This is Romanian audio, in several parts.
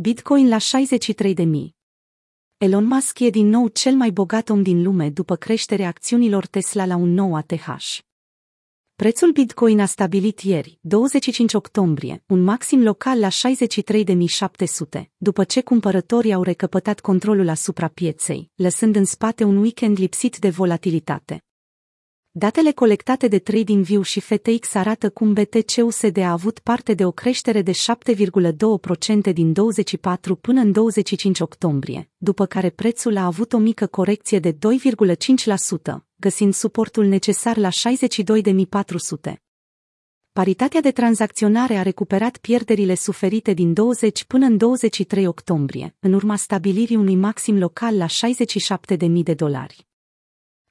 Bitcoin la 63 de mii. Elon Musk e din nou cel mai bogat om din lume după creșterea acțiunilor Tesla la un nou ATH. Prețul Bitcoin a stabilit ieri, 25 octombrie, un maxim local la 63.700, după ce cumpărătorii au recăpătat controlul asupra pieței, lăsând în spate un weekend lipsit de volatilitate. Datele colectate de TradingView și FTX arată cum BTC-USD a avut parte de o creștere de 7,2% din 24 până în 25 octombrie, după care prețul a avut o mică corecție de 2,5%, găsind suportul necesar la 62.400. Paritatea de tranzacționare a recuperat pierderile suferite din 20 până în 23 octombrie, în urma stabilirii unui maxim local la 67.000 de dolari.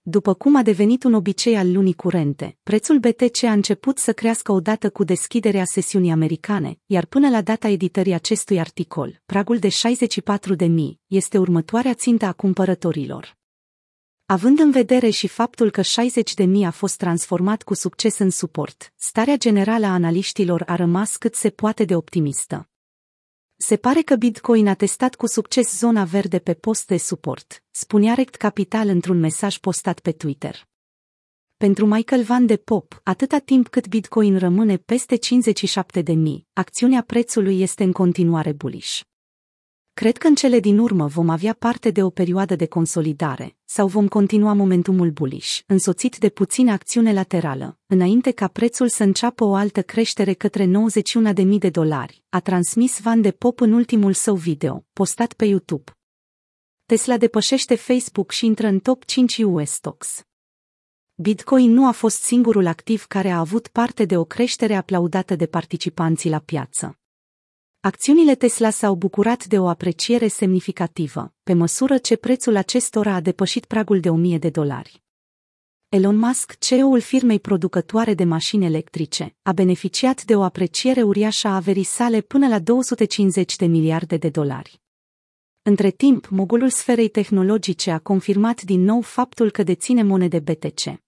După cum a devenit un obicei al lunii curente, prețul BTC a început să crească odată cu deschiderea sesiunii americane, iar până la data editării acestui articol, pragul de 64.000 este următoarea țintă a cumpărătorilor. Având în vedere și faptul că 60.000 a fost transformat cu succes în suport, starea generală a analiștilor a rămas cât se poate de optimistă. Se pare că Bitcoin a testat cu succes zona verde pe post de suport, spunea Rect Capital într-un mesaj postat pe Twitter. Pentru Michael Van de Pop, atâta timp cât Bitcoin rămâne peste 57 de mii, acțiunea prețului este în continuare bullish. Cred că în cele din urmă vom avea parte de o perioadă de consolidare, sau vom continua momentumul bullish, însoțit de puțină acțiune laterală, înainte ca prețul să înceapă o altă creștere către 91.000 de dolari, a transmis Van de Pop în ultimul său video, postat pe YouTube. Tesla depășește Facebook și intră în top 5 US stocks. Bitcoin nu a fost singurul activ care a avut parte de o creștere aplaudată de participanții la piață. Acțiunile Tesla s-au bucurat de o apreciere semnificativă, pe măsură ce prețul acestora a depășit pragul de 1000 de dolari. Elon Musk, CEO-ul firmei producătoare de mașini electrice, a beneficiat de o apreciere uriașă a averii sale până la 250 de miliarde de dolari. Între timp, mogulul sferei tehnologice a confirmat din nou faptul că deține monede BTC.